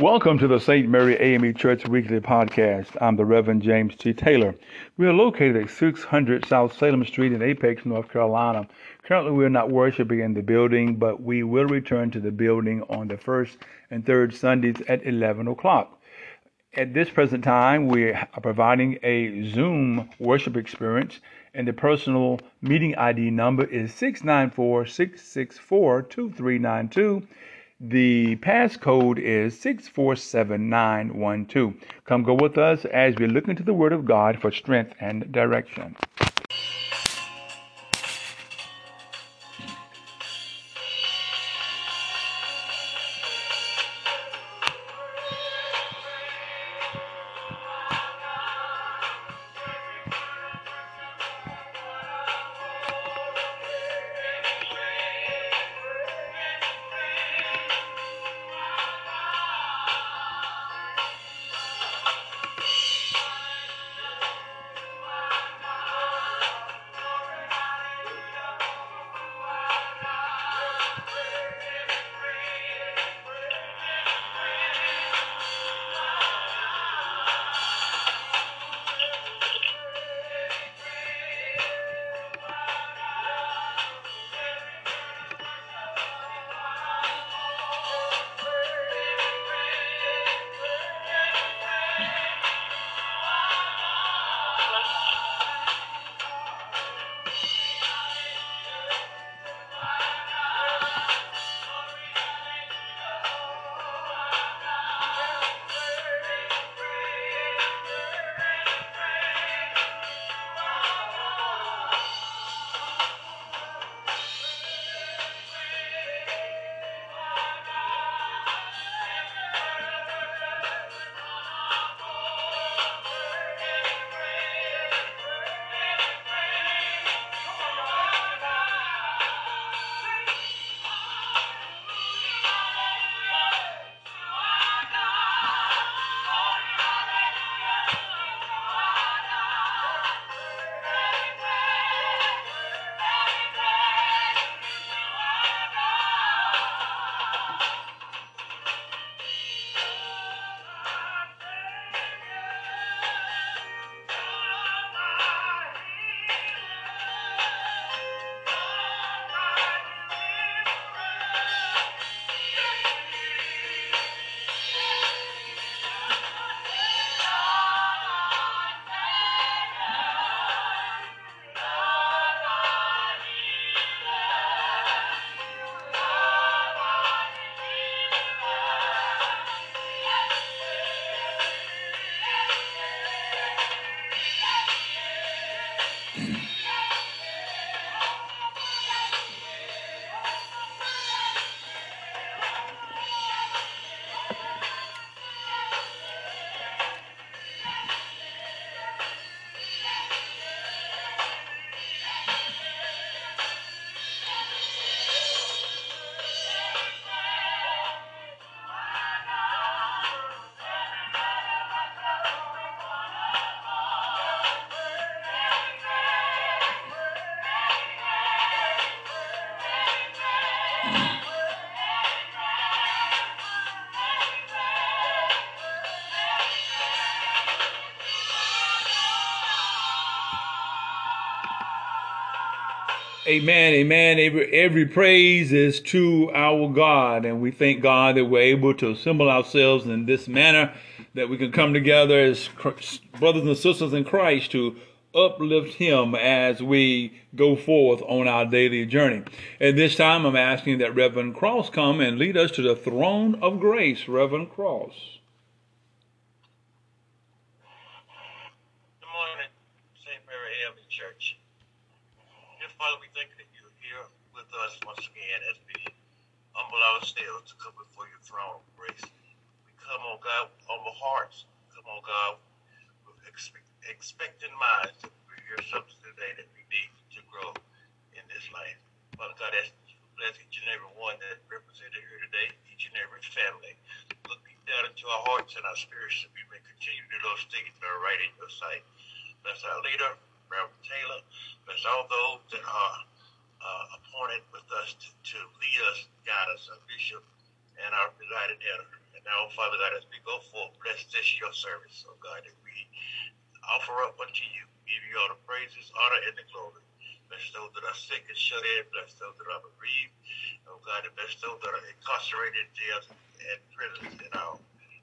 Welcome to the St. Mary AME Church Weekly Podcast. I'm the Reverend James T. Taylor. We are located at 600 South Salem Street in Apex, North Carolina. Currently, we are not worshiping in the building, but we will return to the building on the first and third Sundays at 11 o'clock. At this present time, we are providing a Zoom worship experience, and the personal meeting ID number is 694 664 2392. The passcode is 647912. Come go with us as we look into the Word of God for strength and direction. Amen, amen. Every, every praise is to our God, and we thank God that we're able to assemble ourselves in this manner, that we can come together as brothers and sisters in Christ to uplift Him as we go forth on our daily journey. At this time, I'm asking that Reverend Cross come and lead us to the throne of grace. Reverend Cross. Father, we thank you that you're here with us once again as we humble ourselves to come before your throne of grace. We come, on oh God, with humble hearts. Come, on oh God, with expect, expectant minds that we hear something today that we need to grow in this life. Father God, ask you bless each and every one that represented here today, each and every family. Look down into our hearts and our spirits that we may continue to do those things that are right in your sight. Bless our leader, Reverend Taylor. Bless all those that are uh, appointed with us to, to lead us, guide us, our bishop, and our presiding elder. And now, Father God, as we go forth, bless this your service, oh God, that we offer up unto you, give you all the praises, honor, and the glory. Bless those that are sick and shut in, bless those that are bereaved, oh God, and bless those that are incarcerated in jails and prisons in our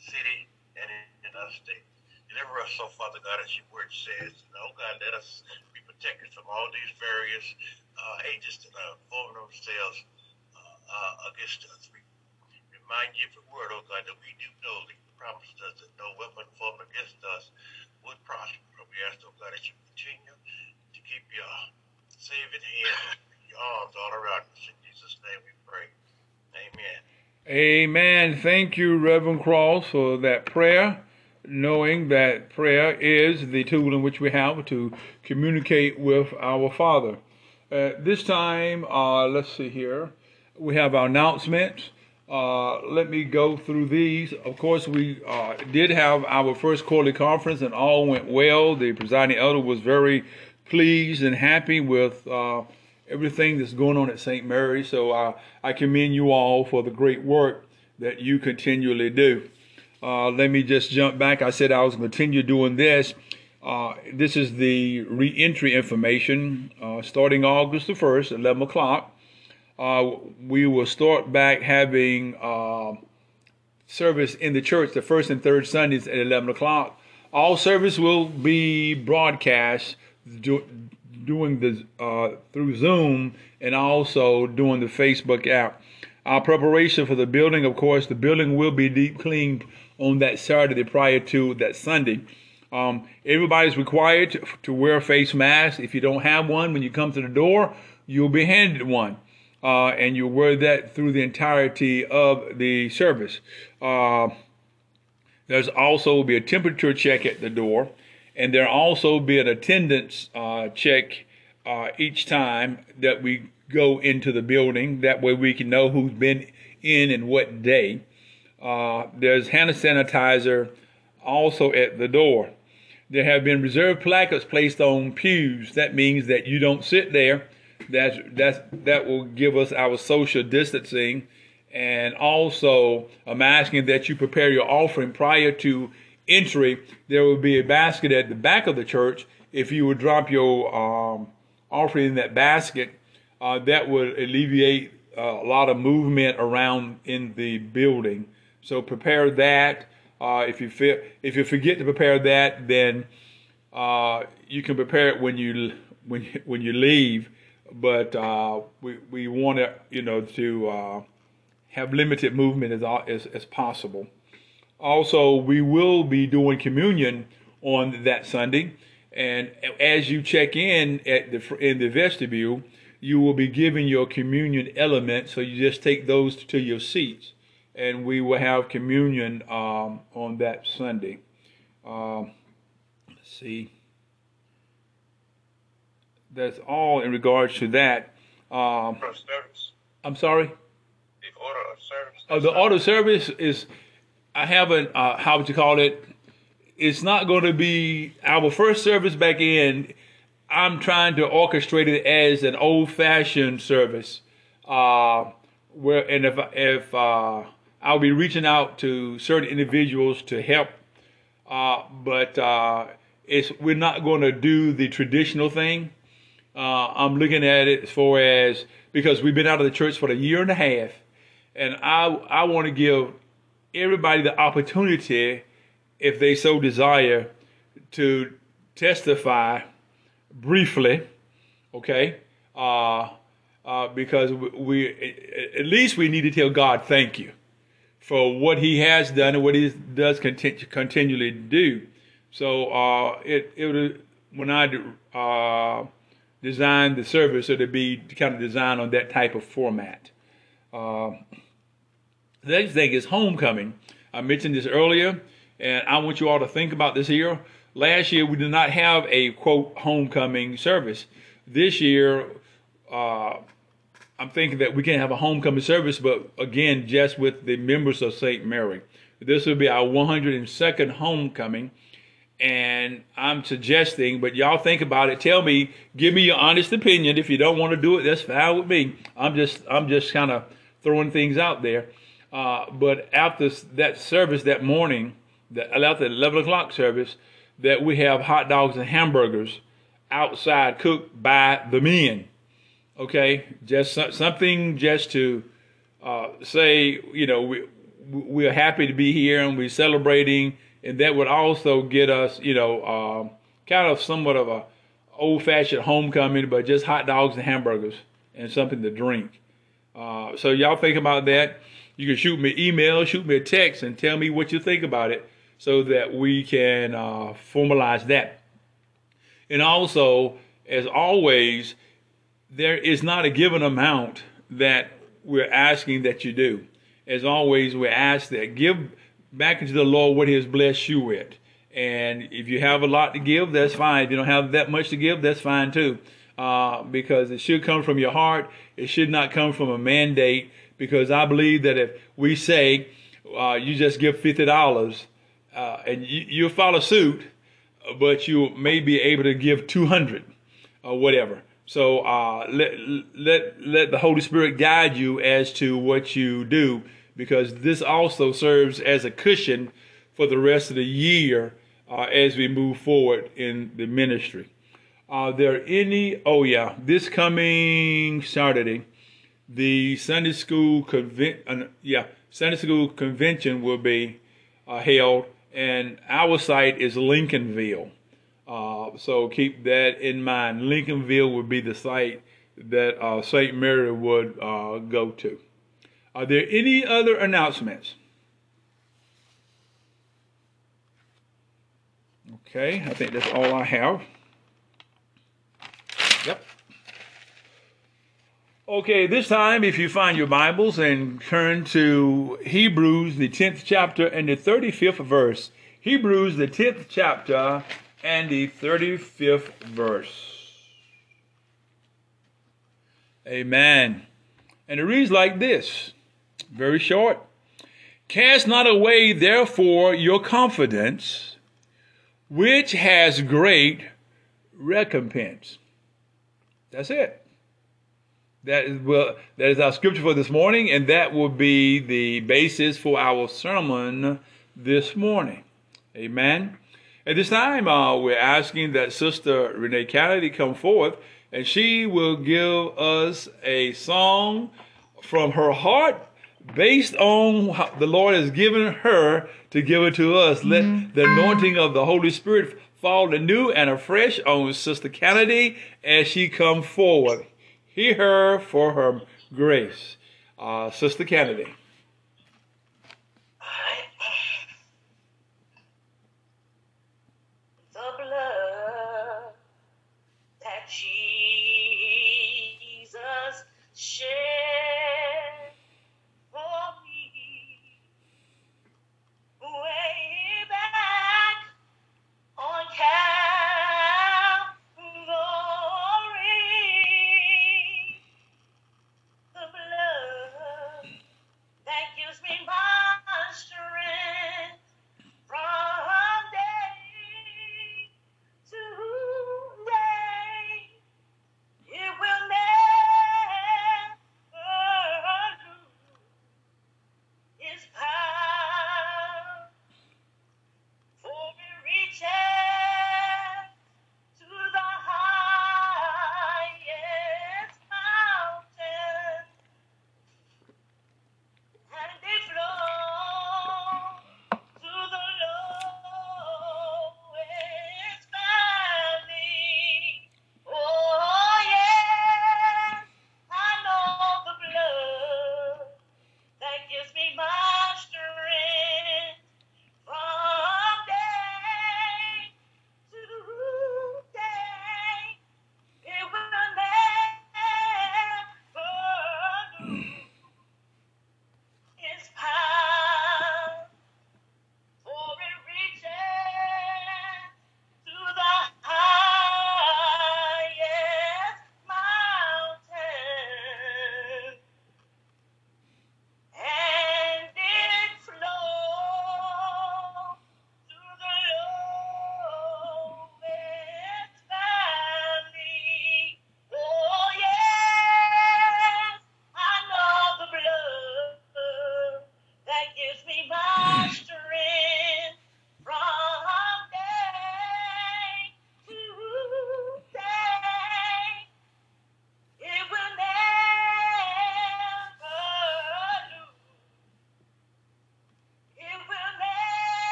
city and in, in our state. Deliver us, oh Father God, as your word says. And, oh God, let us be protected from all these various uh, agents that are forming themselves uh, uh, against us. We remind you of the word, oh God, that we do know that you promised us that no weapon formed against us would prosper. We ask, oh God, that you continue to keep your saving hand, your arms all around us. In Jesus' name we pray. Amen. Amen. Thank you, Reverend Cross, for that prayer knowing that prayer is the tool in which we have to communicate with our Father. Uh, this time, uh, let's see here, we have our announcements. Uh, let me go through these. Of course, we uh, did have our first quarterly conference and all went well. The presiding elder was very pleased and happy with uh, everything that's going on at St. Mary. So uh, I commend you all for the great work that you continually do. Uh, let me just jump back. I said I was going to continue doing this. Uh, this is the re-entry information uh, starting August the 1st, 11 o'clock. Uh, we will start back having uh, service in the church the first and third Sundays at 11 o'clock. All service will be broadcast do, doing the uh, through Zoom and also doing the Facebook app. Our preparation for the building, of course, the building will be deep cleaned on that Saturday prior to that Sunday. Um, everybody's required to, to, wear a face mask. If you don't have one when you come to the door, you'll be handed one. Uh, and you'll wear that through the entirety of the service. Uh, there's also be a temperature check at the door, and there'll also be an attendance uh, check uh, each time that we go into the building. That way we can know who's been in and what day. Uh, there's hand sanitizer also at the door. There have been reserved placards placed on pews. That means that you don't sit there. That's, that's, that will give us our social distancing. And also, I'm asking that you prepare your offering prior to entry. There will be a basket at the back of the church. If you would drop your um, offering in that basket, uh, that would alleviate uh, a lot of movement around in the building. So prepare that. Uh, if you if you forget to prepare that, then uh, you can prepare it when you when when you leave. But uh, we we want to you know to uh, have limited movement as, as as possible. Also, we will be doing communion on that Sunday, and as you check in at the in the vestibule, you will be given your communion element. So you just take those to your seats and we will have communion um, on that Sunday. Um, let's see. That's all in regards to that. Um, I'm sorry. The order of service. Oh, the order of service is. I haven't. Uh, how would you call it? It's not going to be our first service back in. I'm trying to orchestrate it as an old-fashioned service, uh, where and if if uh, I'll be reaching out to certain individuals to help, uh, but uh, it's we're not going to do the traditional thing. Uh, I'm looking at it as far as because we've been out of the church for a year and a half, and I I want to give everybody the opportunity, if they so desire, to testify briefly. Okay. Uh, uh, because we, we, at least we need to tell God thank you for what he has done and what he does continue, continually do. So uh, it it when I uh, designed the service, it would be kind of designed on that type of format. Uh, the next thing is homecoming. I mentioned this earlier, and I want you all to think about this here. Last year we did not have a quote homecoming service. This year, uh, I'm thinking that we can have a homecoming service, but again, just with the members of St. Mary. This will be our 102nd homecoming. And I'm suggesting, but y'all think about it. Tell me, give me your honest opinion. If you don't want to do it, that's fine with me. I'm just, I'm just kind of throwing things out there. Uh, but after that service that morning, the, after the 11 o'clock service, that we have hot dogs and hamburgers outside cooked by the men. Okay, just something just to uh, say, you know, we we're happy to be here and we're celebrating, and that would also get us, you know, uh, kind of somewhat of a old-fashioned homecoming, but just hot dogs and hamburgers and something to drink. Uh, so y'all think about that. You can shoot me email, shoot me a text, and tell me what you think about it, so that we can uh, formalize that. And also, as always, there is not a given amount that we're asking that you do. As always, we ask that give back into the Lord what He has blessed you with. And if you have a lot to give, that's fine. If you don't have that much to give, that's fine too. Uh, because it should come from your heart. It should not come from a mandate. Because I believe that if we say uh, you just give fifty dollars uh, and you, you follow suit, but you may be able to give two hundred or whatever. So uh, let let let the Holy Spirit guide you as to what you do, because this also serves as a cushion for the rest of the year uh, as we move forward in the ministry. Are there any? Oh yeah, this coming Saturday, the Sunday school convent. Uh, yeah, Sunday school convention will be uh, held, and our site is Lincolnville. Uh, so keep that in mind. Lincolnville would be the site that uh, St. Mary would uh, go to. Are there any other announcements? Okay, I think that's all I have. Yep. Okay, this time, if you find your Bibles and turn to Hebrews, the 10th chapter and the 35th verse. Hebrews, the 10th chapter and the 35th verse. Amen. And it reads like this very short. Cast not away, therefore, your confidence, which has great recompense. That's it. That is well, that is our scripture for this morning, and that will be the basis for our sermon this morning. Amen. At this time, uh, we're asking that Sister Renee Kennedy come forth, and she will give us a song from her heart based on how the Lord has given her to give it to us. Mm-hmm. Let the anointing of the Holy Spirit fall anew and afresh on Sister Kennedy as she come forward. Hear her for her grace. Uh, Sister Kennedy.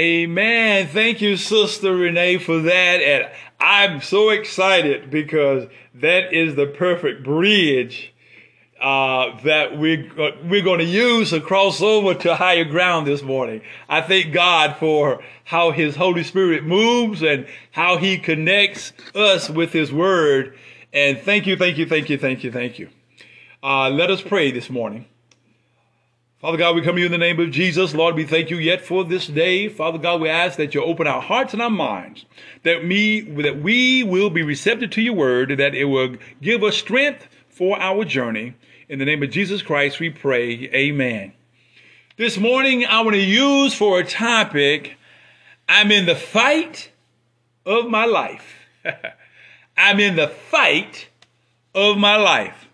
Amen. Thank you, Sister Renee, for that. And I'm so excited because that is the perfect bridge uh, that we're, we're going to use to cross over to higher ground this morning. I thank God for how His Holy Spirit moves and how He connects us with His Word. And thank you, thank you, thank you, thank you, thank you. Uh, let us pray this morning. Father God, we come to you in the name of Jesus. Lord, we thank you yet for this day. Father God, we ask that you open our hearts and our minds, that me, that we will be receptive to your word, that it will give us strength for our journey. In the name of Jesus Christ, we pray. Amen. This morning, I want to use for a topic, I'm in the fight of my life. I'm in the fight of my life.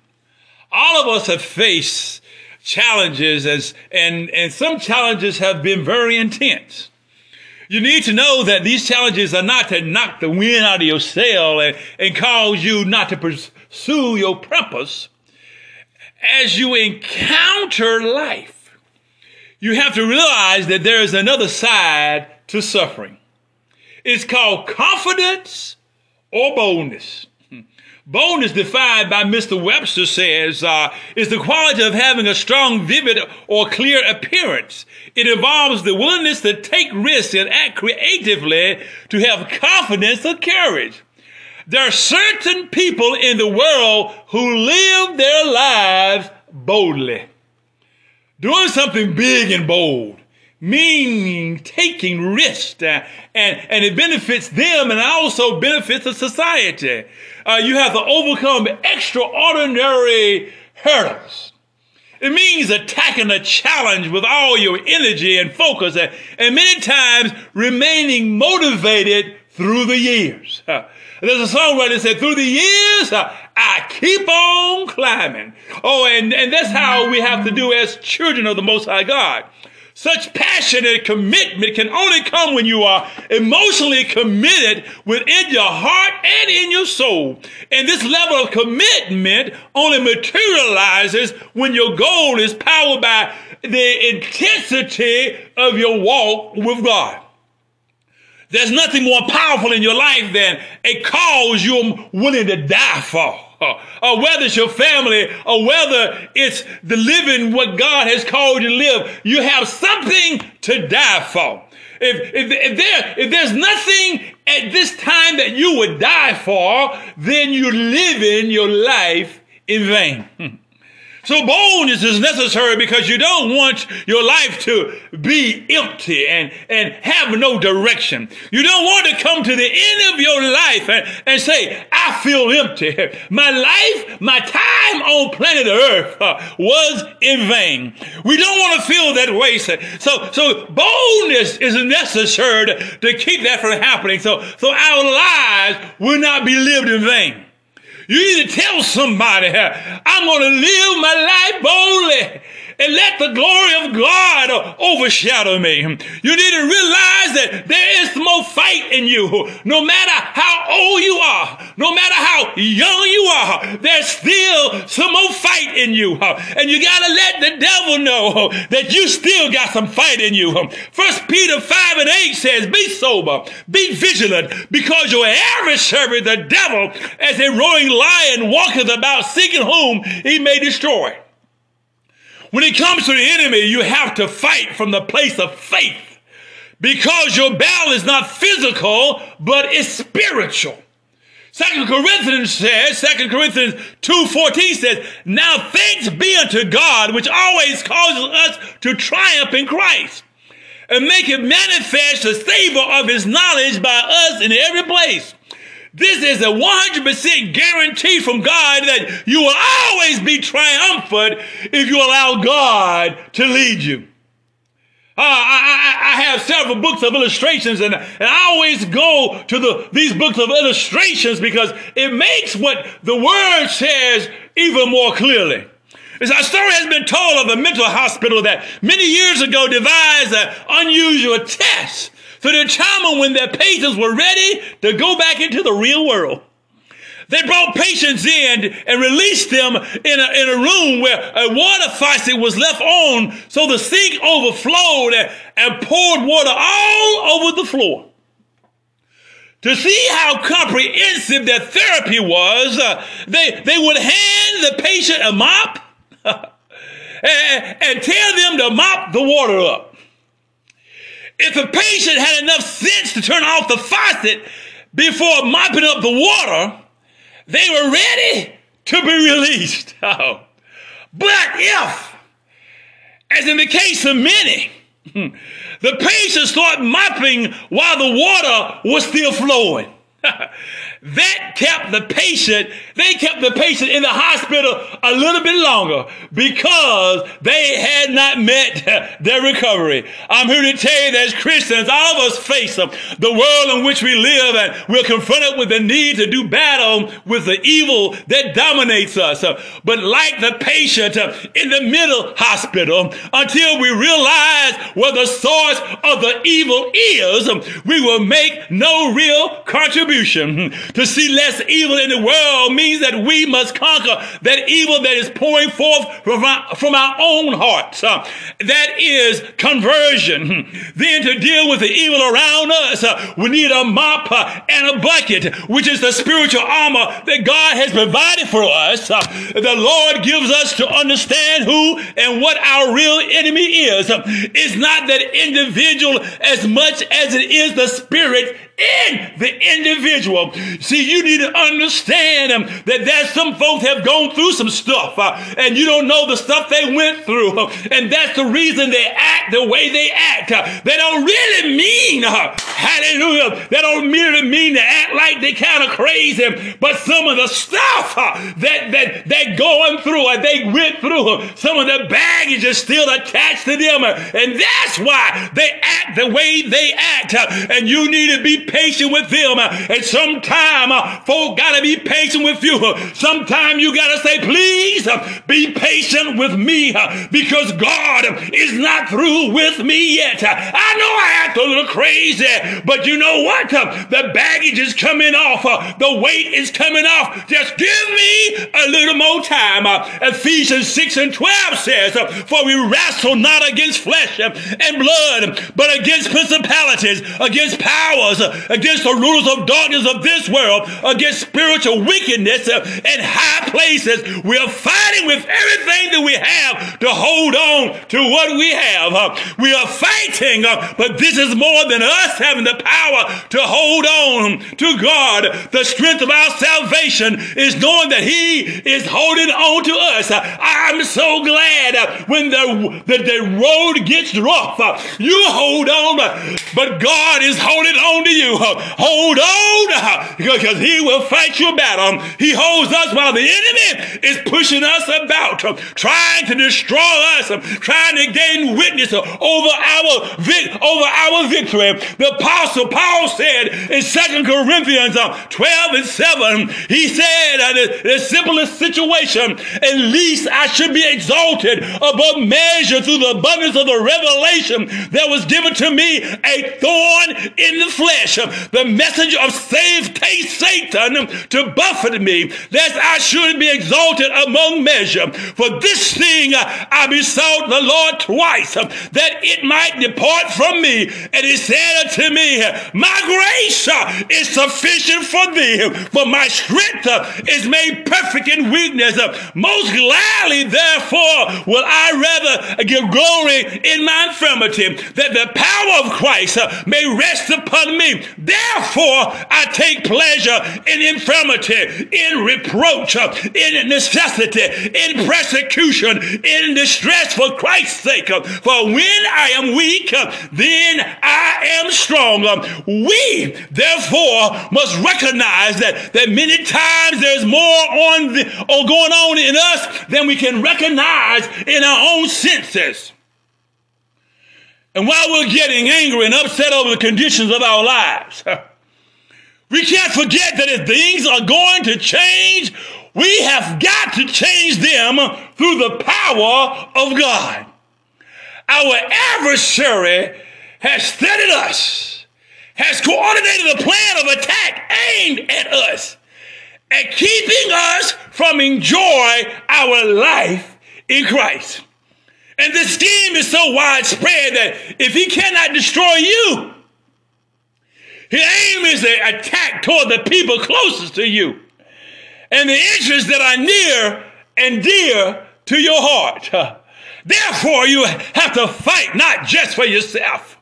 All of us have faced challenges as, and, and some challenges have been very intense. You need to know that these challenges are not to knock the wind out of your sail and, and cause you not to pursue your purpose. As you encounter life, you have to realize that there is another side to suffering. It's called confidence or boldness. Boldness, defined by Mr. Webster, says uh, is the quality of having a strong, vivid, or clear appearance. It involves the willingness to take risks and act creatively to have confidence or courage. There are certain people in the world who live their lives boldly, doing something big and bold meaning taking risks uh, and, and it benefits them and also benefits the society. Uh, you have to overcome extraordinary hurdles. It means attacking a challenge with all your energy and focus and, and many times remaining motivated through the years. Uh, there's a songwriter that said, through the years, uh, I keep on climbing. Oh, and, and that's how we have to do as children of the Most High God. Such passionate commitment can only come when you are emotionally committed within your heart and in your soul. And this level of commitment only materializes when your goal is powered by the intensity of your walk with God. There's nothing more powerful in your life than a cause you're willing to die for. Or whether it's your family or whether it's the living what God has called you to live, you have something to die for. If, if, if, there, if there's nothing at this time that you would die for, then you're living your life in vain. Hmm. So boldness is necessary because you don't want your life to be empty and, and have no direction. You don't want to come to the end of your life and, and say, I feel empty. My life, my time on planet earth uh, was in vain. We don't want to feel that way. So, so boldness is necessary to, to keep that from happening. So, so our lives will not be lived in vain. You need to tell somebody, I'm going to live my life boldly and let the glory of God overshadow me. You need to realize that there is more fight in you. No matter how old you are, no matter how young you are, there's still some more fight in you. And you got to let the devil know that you still got some fight in you. First Peter 5 and 8 says, be sober, be vigilant, because your adversary, the devil, as a roaring lion walketh about seeking whom he may destroy. When it comes to the enemy, you have to fight from the place of faith because your battle is not physical, but it's spiritual. Second Corinthians says, Second Corinthians 2.14 says, Now thanks be unto God, which always causes us to triumph in Christ, and make it manifest the savor of his knowledge by us in every place. This is a 100% guarantee from God that you will always be triumphant if you allow God to lead you. Uh, I, I, I, have several books of illustrations and, and I always go to the, these books of illustrations because it makes what the word says even more clearly. As our story has been told of a mental hospital that many years ago devised an unusual test to determine when their patients were ready to go back into the real world. They brought patients in and released them in a, in a room where a water faucet was left on so the sink overflowed and, and poured water all over the floor. To see how comprehensive their therapy was, uh, they, they would hand the patient a mop and, and tell them to mop the water up. If a patient had enough sense to turn off the faucet before mopping up the water, they were ready to be released. Oh. But if, as in the case of many, the patients start mopping while the water was still flowing, that kept the patient, they kept the patient in the hospital a little bit longer because they had not met their recovery. I'm here to tell you that as Christians, all of us face the world in which we live and we're confronted with the need to do battle with the evil that dominates us. But like the patient uh, in the middle hospital, until we realize where the source of the evil is, we will make no real contribution. To see less evil in the world means that we must conquer that evil that is pouring forth from our, from our own hearts. Uh, that is conversion. Then to deal with the evil around us, uh, we need a mop uh, and a bucket, which is the spiritual armor that God has provided for us. Uh, the Lord gives us to understand who and what our real enemy is. Uh, it's not that individual as much as it is the spirit in the individual. See, you need to understand um, that there's some folks have gone through some stuff uh, and you don't know the stuff they went through. Uh, and that's the reason they act the way they act. Uh, they don't really mean, uh, hallelujah, they don't really mean to act like they kind of crazy. But some of the stuff uh, that, that they're going through or they went through, uh, some of the baggage is still attached to them. and that's why they act the way they act. and you need to be patient with them. And sometime uh, folk gotta be patient with you. Sometimes you gotta say, please uh, be patient with me uh, because God is not through with me yet. I know I act a little crazy, but you know what? The baggage is coming off. The weight is coming off. Just give me a little more time. Ephesians 6 and 12 says, for we wrestle not against flesh and blood, but against principalities, against powers, against the rulers of darkness of this world, against spiritual wickedness uh, in high places. We are fighting with everything that we have to hold on to what we have. Uh, we are fighting, uh, but this is more than us having the power to hold on to God. The strength of our salvation is knowing that He is holding on to us. I'm so glad when the, the, the road gets rough, you hold on, but God is holding on to you. Hold on because he will fight your battle. He holds us while the enemy is pushing us about, trying to destroy us, trying to gain witness over our over our victory. The apostle Paul said in Second Corinthians 12 and 7, he said, uh, the, simplest situation, at least I should be exalted above measure through the abundance of the revelation that was given to me, a thorn in the flesh the messenger of save Satan to buffet me, lest I should be exalted among measure. For this thing uh, I besought the Lord twice, uh, that it might depart from me. And he said unto me, My grace uh, is sufficient for thee, for my strength is made perfect in weakness. Most gladly, therefore, will I rather give glory in my infirmity, that the power of Christ may rest upon me. Therefore, I take pleasure in infirmity, in reproach, in necessity, in persecution, in distress for Christ's sake. For when I am weak, then I am strong. We, therefore, must recognize that, that many times there's more on the, or going on in us than we can recognize in our own senses. And while we're getting angry and upset over the conditions of our lives, we can't forget that if things are going to change, we have got to change them through the power of God. Our adversary has studied us, has coordinated a plan of attack aimed at us, and keeping us from enjoy our life in Christ. And the scheme is so widespread that if he cannot destroy you, his aim is to attack toward the people closest to you. And the interests that are near and dear to your heart. Therefore, you have to fight not just for yourself,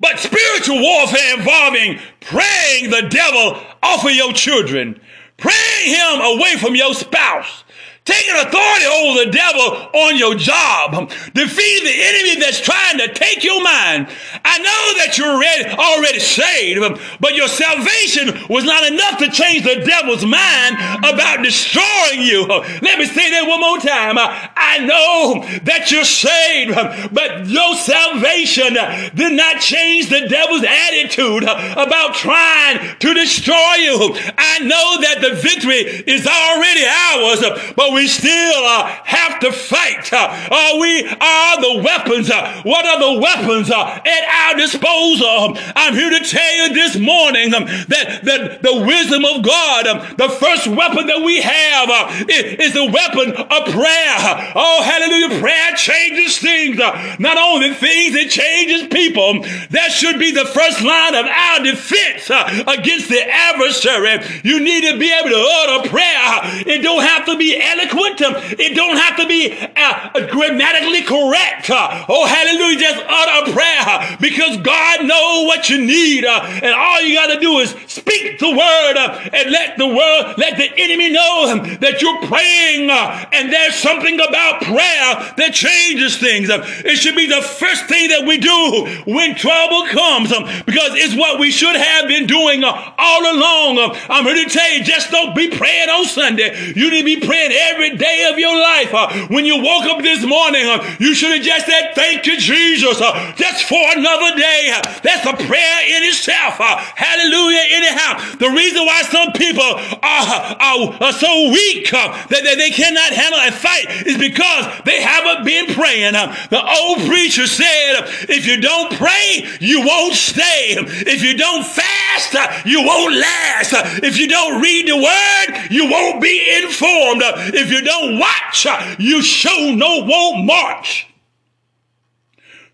but spiritual warfare involving praying the devil off of your children, praying him away from your spouse, taking authority over the devil on your job, defeating the enemy that's trying to take your mind. I know that you're already, saved, but your salvation was not enough to change the devil's mind about destroying you. Let me say that one more time. I know that you're saved, but your salvation did not change the devil's attitude about trying to destroy you. I know that the victory is already ours, but we still uh, have to fight. Uh, we are the weapons. Uh, what are the weapons uh, at our disposal? I'm here to tell you this morning um, that, that the wisdom of God, um, the first weapon that we have uh, is, is the weapon of prayer. Oh, hallelujah. Prayer changes things. Uh, not only things, it changes people. That should be the first line of our defense against the adversary. You need to be able to utter prayer. It don't have to be eloquent It don't have to be uh, uh grammatically correct. Uh, oh, hallelujah. Just utter a prayer uh, because God knows what you need. Uh, and all you got to do is speak the word uh, and let the world, let the enemy know um, that you're praying. And there's something about prayer that changes things. Um, it should be the first thing that we do when trouble comes um, because it's what we should have been doing all along. I'm here to tell you, just don't be praying on Sunday. You need to be praying every every day of your life. Uh, when you woke up this morning, uh, you should have just said, Thank you, Jesus, uh, just for another day. That's a prayer in itself. hallelujah. Anyhow, the reason why some people are, are, are so weak that, that they cannot handle a fight is because they haven't been praying. the old preacher said, If you don't pray, you won't stay. If you don't fast, you won't last. If you don't read the word, you won't be informed. If you don't watch, you show no won't march.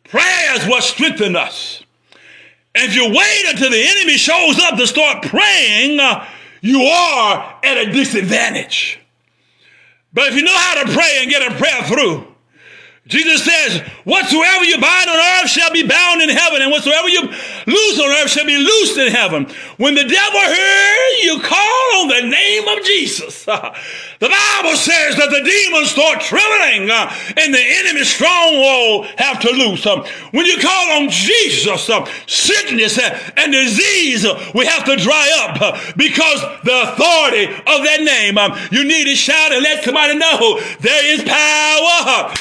Prayer is what strengthens us. If you wait until the enemy shows up to start praying, uh, you are at a disadvantage. But if you know how to pray and get a prayer through, Jesus says, whatsoever you bind on earth shall be bound in heaven, and whatsoever you loose on earth shall be loosed in heaven. When the devil heard you call on the name of Jesus, the Bible says that the demons start trembling uh, and the enemy's stronghold have to loose. Um, when you call on Jesus, uh, sickness and disease uh, we have to dry up because the authority of that name. You need to shout and let somebody know there is power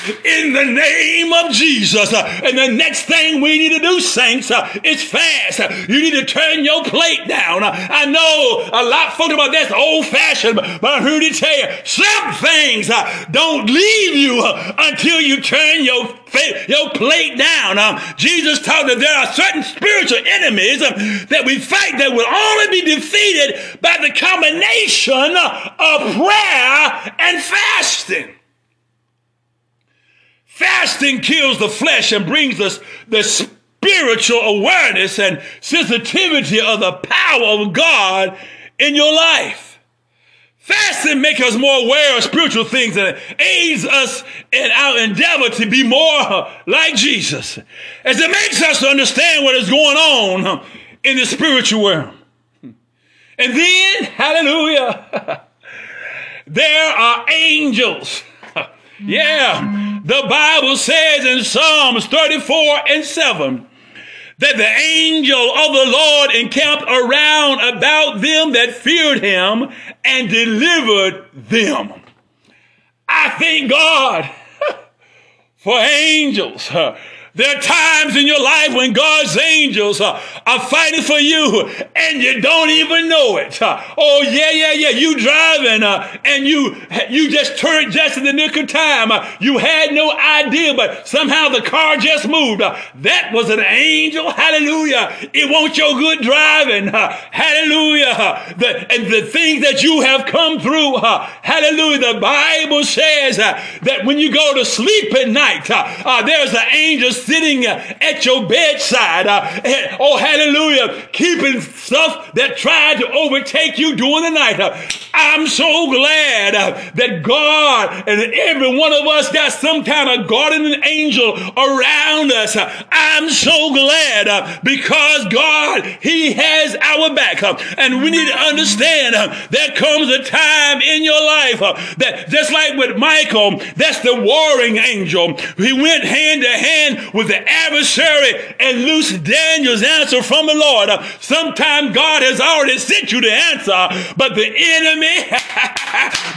in the name of Jesus. And the next thing we need to do, saints, is fast. You need to turn your plate down. I know a lot of folks about that's old fashioned, but I'm here to tell you some things uh, don't leave you uh, until you turn your your plate down. Um, Jesus taught that there are certain spiritual enemies um, that we fight that will only be defeated by the combination of prayer and fasting. Fasting kills the flesh and brings us the spiritual awareness and sensitivity of the power of God in your life. Fasting makes us more aware of spiritual things and aids us in our endeavor to be more like Jesus. As it makes us to understand what is going on in the spiritual world. And then, hallelujah, there are angels. Yeah, the Bible says in Psalms 34 and 7 that the angel of the Lord encamped around about them that feared him and delivered them. I thank God for angels. There are times in your life when God's angels uh, are fighting for you and you don't even know it. Uh, oh yeah, yeah, yeah. You driving uh, and you you just turned just in the nick of time. Uh, you had no idea, but somehow the car just moved. Uh, that was an angel. Hallelujah. It wants your good driving. Uh, hallelujah. The, and the things that you have come through. hallelujah. The Bible says that when you go to sleep at night, there's an angel sitting at your bedside. Uh, oh, hallelujah. Keeping stuff that tried to overtake you during the night. Uh, I'm so glad uh, that God and every one of us got some kind of guardian angel around us. I'm so glad because God, He has our back. And we need to understand there comes a time in your life that just like with Michael, that's the warring angel. He went hand to hand with the adversary and loosed Daniel's answer from the Lord. Sometimes God has already sent you the answer, but the enemy,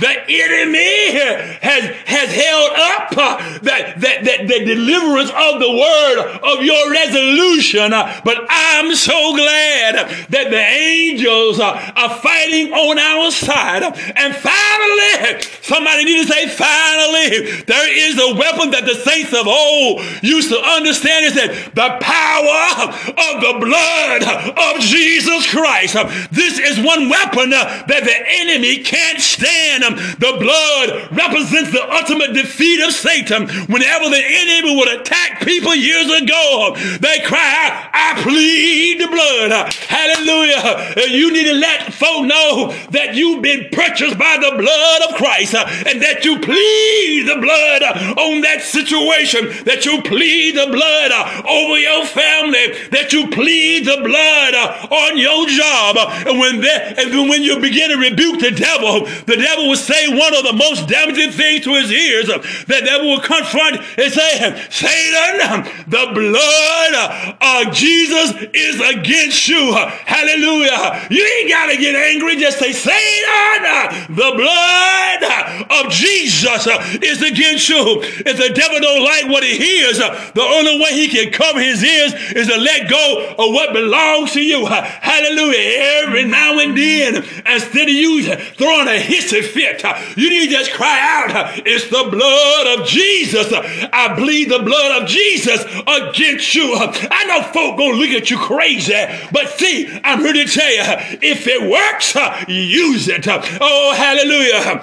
the enemy has, has held up that, that, that the deliverance of the word of your resolution. But I'm so glad that the angels are fighting on our side. And finally, somebody need to say, finally, there is a weapon that the saints of old used to understand is that the power of the blood of Jesus Christ. This is one weapon that the enemy can't stand. The blood represents the ultimate defeat of Satan. Whenever the enemy would attack people years ago, they cry out, I plead the blood. Hallelujah. You need to let folk know that you've been purchased by the blood of Christ and that you plead the blood on that situation, that you plead the blood uh, over your family, that you plead the blood uh, on your job. And when that, and when you begin to rebuke the devil, the devil will say one of the most damaging things to his ears. Uh, the devil will confront and say, Satan, the blood of Jesus is against you. Hallelujah. You ain't got to get angry. Just say, Satan, the blood of Jesus is against you. If the devil don't like what he hears, the only way he can cover his ears is to let go of what belongs to you. Hallelujah. Every now and then, instead of you throwing a hissy fit, you need to just cry out, it's the blood of Jesus. I bleed the blood of Jesus against you. I know folk gonna look at you crazy, but see, I'm here to tell you, if it works, use it. Oh, hallelujah.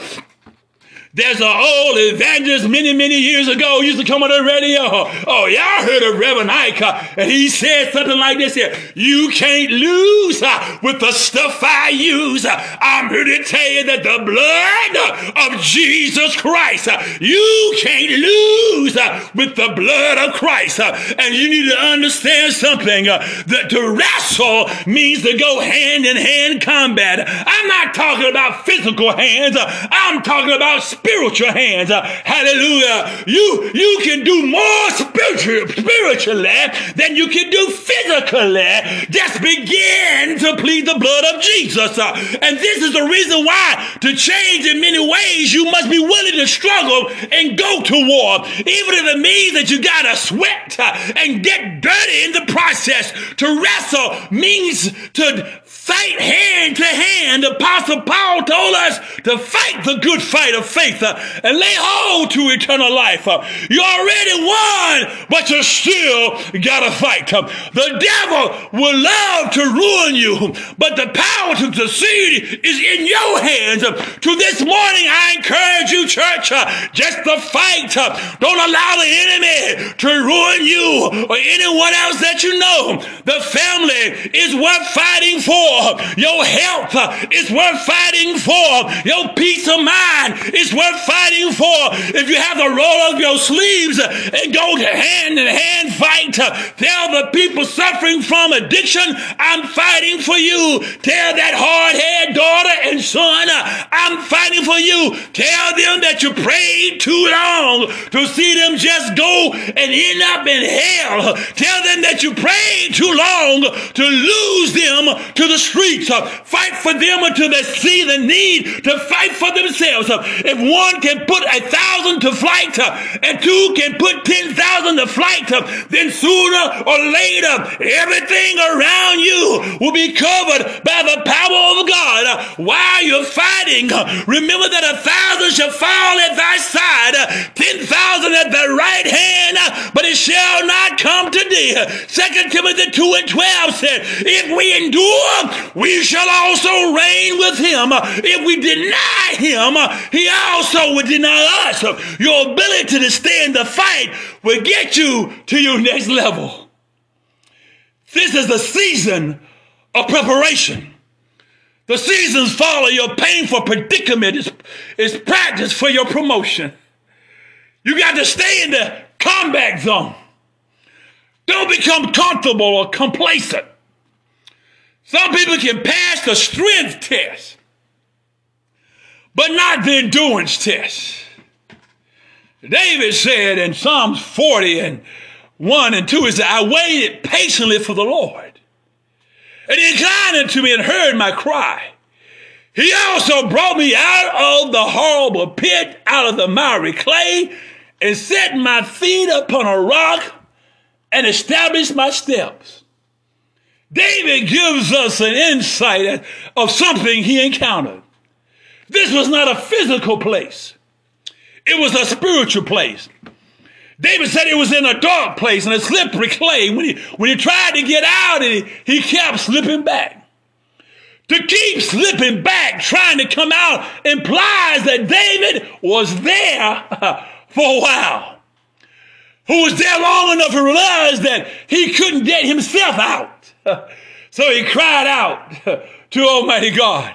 There's an old evangelist many, many years ago used to come on the radio. Oh, y'all heard of Reverend Ike, and he said something like this here. You can't lose with the stuff I use. I'm here to tell you that the blood of Jesus Christ, you can't lose with the blood of Christ. And you need to understand something that to wrestle means to go hand in hand combat. I'm not talking about physical hands. I'm talking about spiritual hands. Uh, hallelujah. You, you can do more spiritual, spiritually than you can do physically. Just begin to plead the blood of Jesus. Uh, and this is the reason why to change in many ways, you must be willing to struggle and go to war. Even if it means that you gotta sweat uh, and get dirty in the process. To wrestle means to fight hand to hand. Apostle Paul told us to fight the good fight of faith uh, and lay hold to eternal life. Uh, you already won, but you still gotta fight. Uh, the devil will love to ruin you, but the power to succeed is in your hands. Uh, to this morning, I encourage you, church, uh, just to fight. Uh, don't allow the enemy to ruin you or anyone else that you know. The family is worth fighting for for. Your health uh, is worth fighting for. Your peace of mind is worth fighting for. If you have to roll up your sleeves and go hand in hand fight, uh, tell the people suffering from addiction, I'm fighting for you. Tell that hard haired daughter and son, uh, I'm fighting for you. Tell them that you prayed too long to see them just go and end up in hell. Tell them that you prayed too long to lose them to the streets. Uh, fight for them until they see the need to fight for themselves. Uh, if one can put a thousand to flight uh, and two can put 10,000 to flight, then sooner or later, everything around you will be covered by the power of God. While you're fighting, remember that a thousand shall fall at thy side, uh, 10,000 at thy right hand, but it shall not come to thee. Second Timothy 2 and 12 said, if we endure, we shall also reign with him. If we deny him, he also will deny us. Your ability to stand the fight will get you to your next level. This is the season of preparation. The seasons follow your painful predicament is, is practice for your promotion. You got to stay in the combat zone. Don't become comfortable or complacent. Some people can pass the strength test, but not the endurance test. David said in Psalms 40 and 1 and 2, he said, I waited patiently for the Lord. And he inclined unto me and heard my cry. He also brought me out of the horrible pit, out of the miry clay, and set my feet upon a rock and established my steps. David gives us an insight of something he encountered. This was not a physical place. It was a spiritual place. David said it was in a dark place and a slippery clay. When he, when he tried to get out, he, he kept slipping back. To keep slipping back, trying to come out, implies that David was there for a while. Who was there long enough to realize that he couldn't get himself out. So he cried out to Almighty God.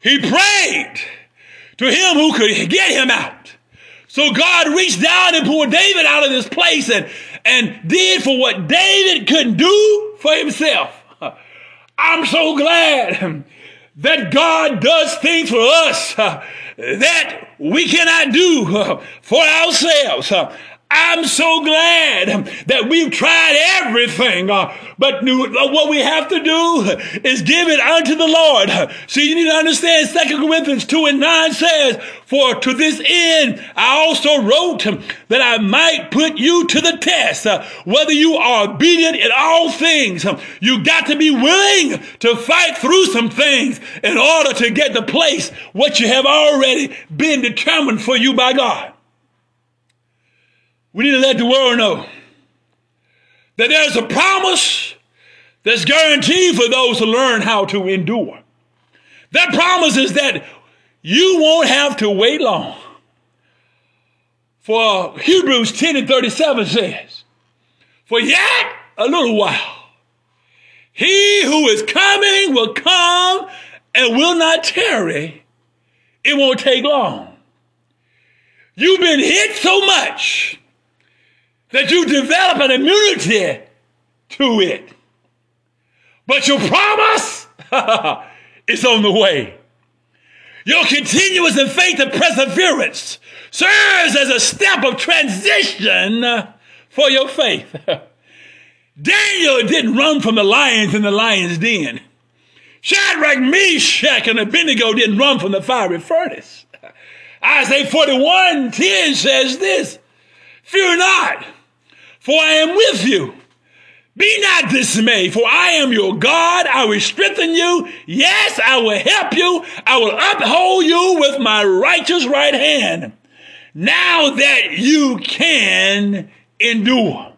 He prayed to him who could get him out. So God reached down and pulled David out of this place and, and did for what David couldn't do for himself. I'm so glad that God does things for us that we cannot do for ourselves. I'm so glad that we've tried everything, uh, but what we have to do is give it unto the Lord. See, you need to understand Second Corinthians 2 and 9 says, For to this end I also wrote that I might put you to the test, uh, whether you are obedient in all things. You got to be willing to fight through some things in order to get the place what you have already been determined for you by God. We need to let the world know that there's a promise that's guaranteed for those who learn how to endure. That promise is that you won't have to wait long. For Hebrews 10 and 37 says, For yet a little while, he who is coming will come and will not tarry. It won't take long. You've been hit so much that you develop an immunity to it. But your promise is on the way. Your continuous and faith and perseverance serves as a step of transition for your faith. Daniel didn't run from the lions in the lion's den. Shadrach, Meshach, and Abednego didn't run from the fiery furnace. Isaiah 41 10 says this Fear not, for I am with you. Be not dismayed, for I am your God. I will strengthen you. Yes, I will help you. I will uphold you with my righteous right hand. Now that you can endure.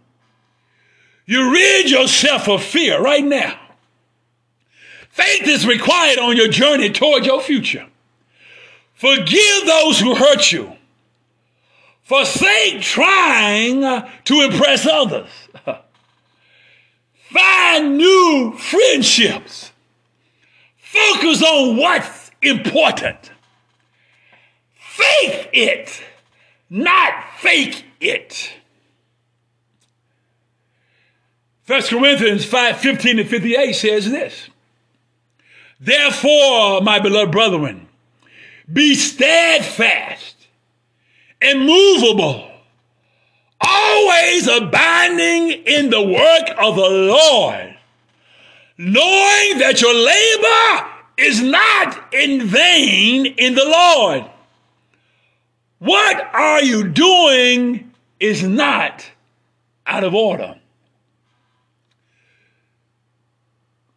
You rid yourself of fear right now. Faith is required on your journey toward your future. Forgive those who hurt you. Forsake trying to impress others. Find new friendships. Focus on what's important. Faith it, not fake it. 1 Corinthians 5 15 to 58 says this Therefore, my beloved brethren, be steadfast immovable, always abiding in the work of the Lord, knowing that your labor is not in vain in the Lord. What are you doing is not out of order.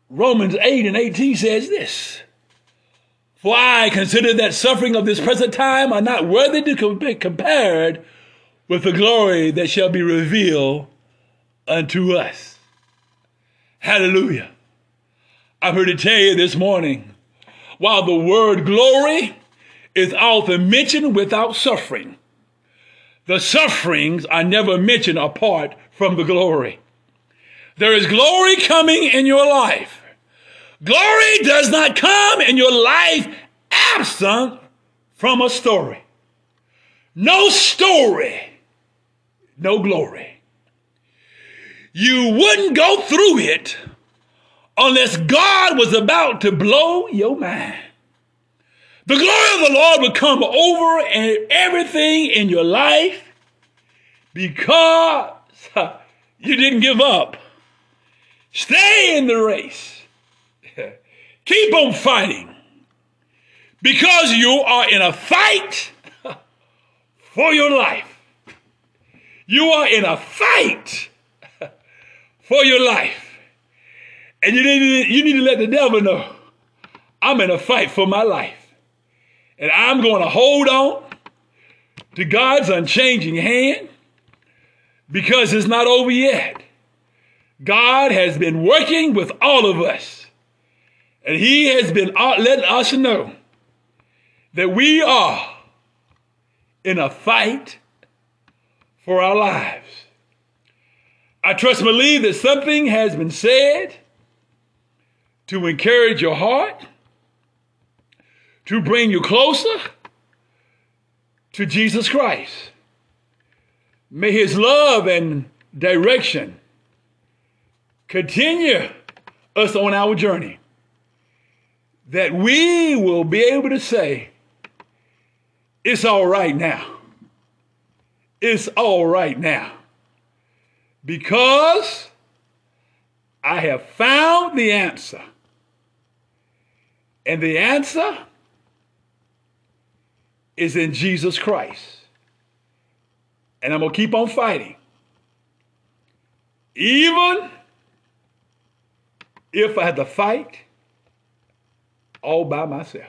Romans 8 and 18 says this For I consider that suffering of this present time are not worthy to be compared with the glory that shall be revealed unto us. Hallelujah. I'm here to tell you this morning while the word glory is often mentioned without suffering, the sufferings are never mentioned apart from the glory. There is glory coming in your life. Glory does not come in your life absent from a story. No story, no glory. You wouldn't go through it unless God was about to blow your mind. The glory of the Lord would come over and everything in your life because you didn't give up. Stay in the race. Keep on fighting because you are in a fight for your life. You are in a fight for your life. And you need, to, you need to let the devil know I'm in a fight for my life. And I'm going to hold on to God's unchanging hand because it's not over yet. God has been working with all of us. And he has been uh, letting us know that we are in a fight for our lives. I trust and believe that something has been said to encourage your heart, to bring you closer to Jesus Christ. May his love and direction continue us on our journey that we will be able to say, it's all right now. It's all right now. Because I have found the answer and the answer is in Jesus Christ. And I'm going to keep on fighting. Even if I had to fight all by myself.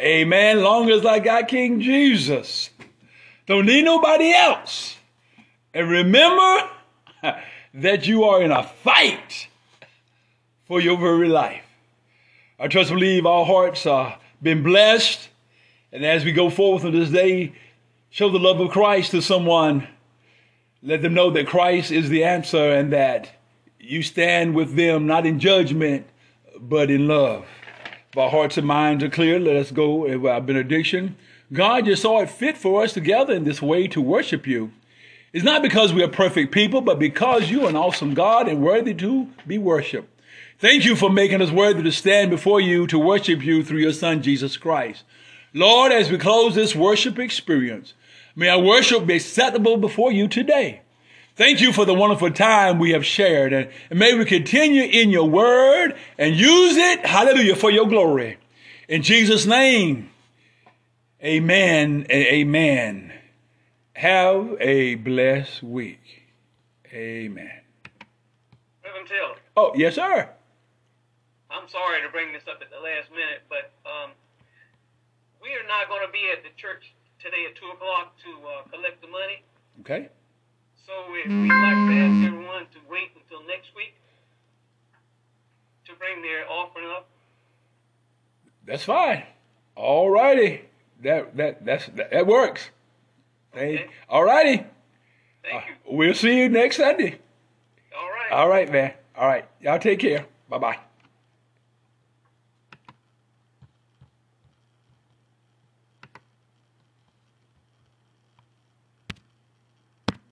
Amen. Long as I got King Jesus. Don't need nobody else. And remember that you are in a fight for your very life. I trust and believe our hearts are been blessed. And as we go forth on this day, show the love of Christ to someone. Let them know that Christ is the answer and that you stand with them not in judgment, but in love. If our hearts and minds are clear, let us go with our benediction. God you saw it fit for us to gather in this way to worship you. It's not because we are perfect people, but because you are an awesome God and worthy to be worshiped. Thank you for making us worthy to stand before you to worship you through your Son, Jesus Christ. Lord, as we close this worship experience, may our worship be acceptable before you today. Thank you for the wonderful time we have shared, and, and may we continue in your word and use it, hallelujah, for your glory. In Jesus' name, amen and amen. Have a blessed week. Amen. Reverend Taylor, Oh, yes, sir. I'm sorry to bring this up at the last minute, but um, we are not going to be at the church today at 2 o'clock to uh, collect the money. Okay. So if we'd like to ask everyone to wait until next week to bring their offering up. That's fine. All righty. That that that's that, that works. Okay. all righty. Thank uh, you. We'll see you next Sunday. All right. All right, man. All right. Y'all take care. Bye bye.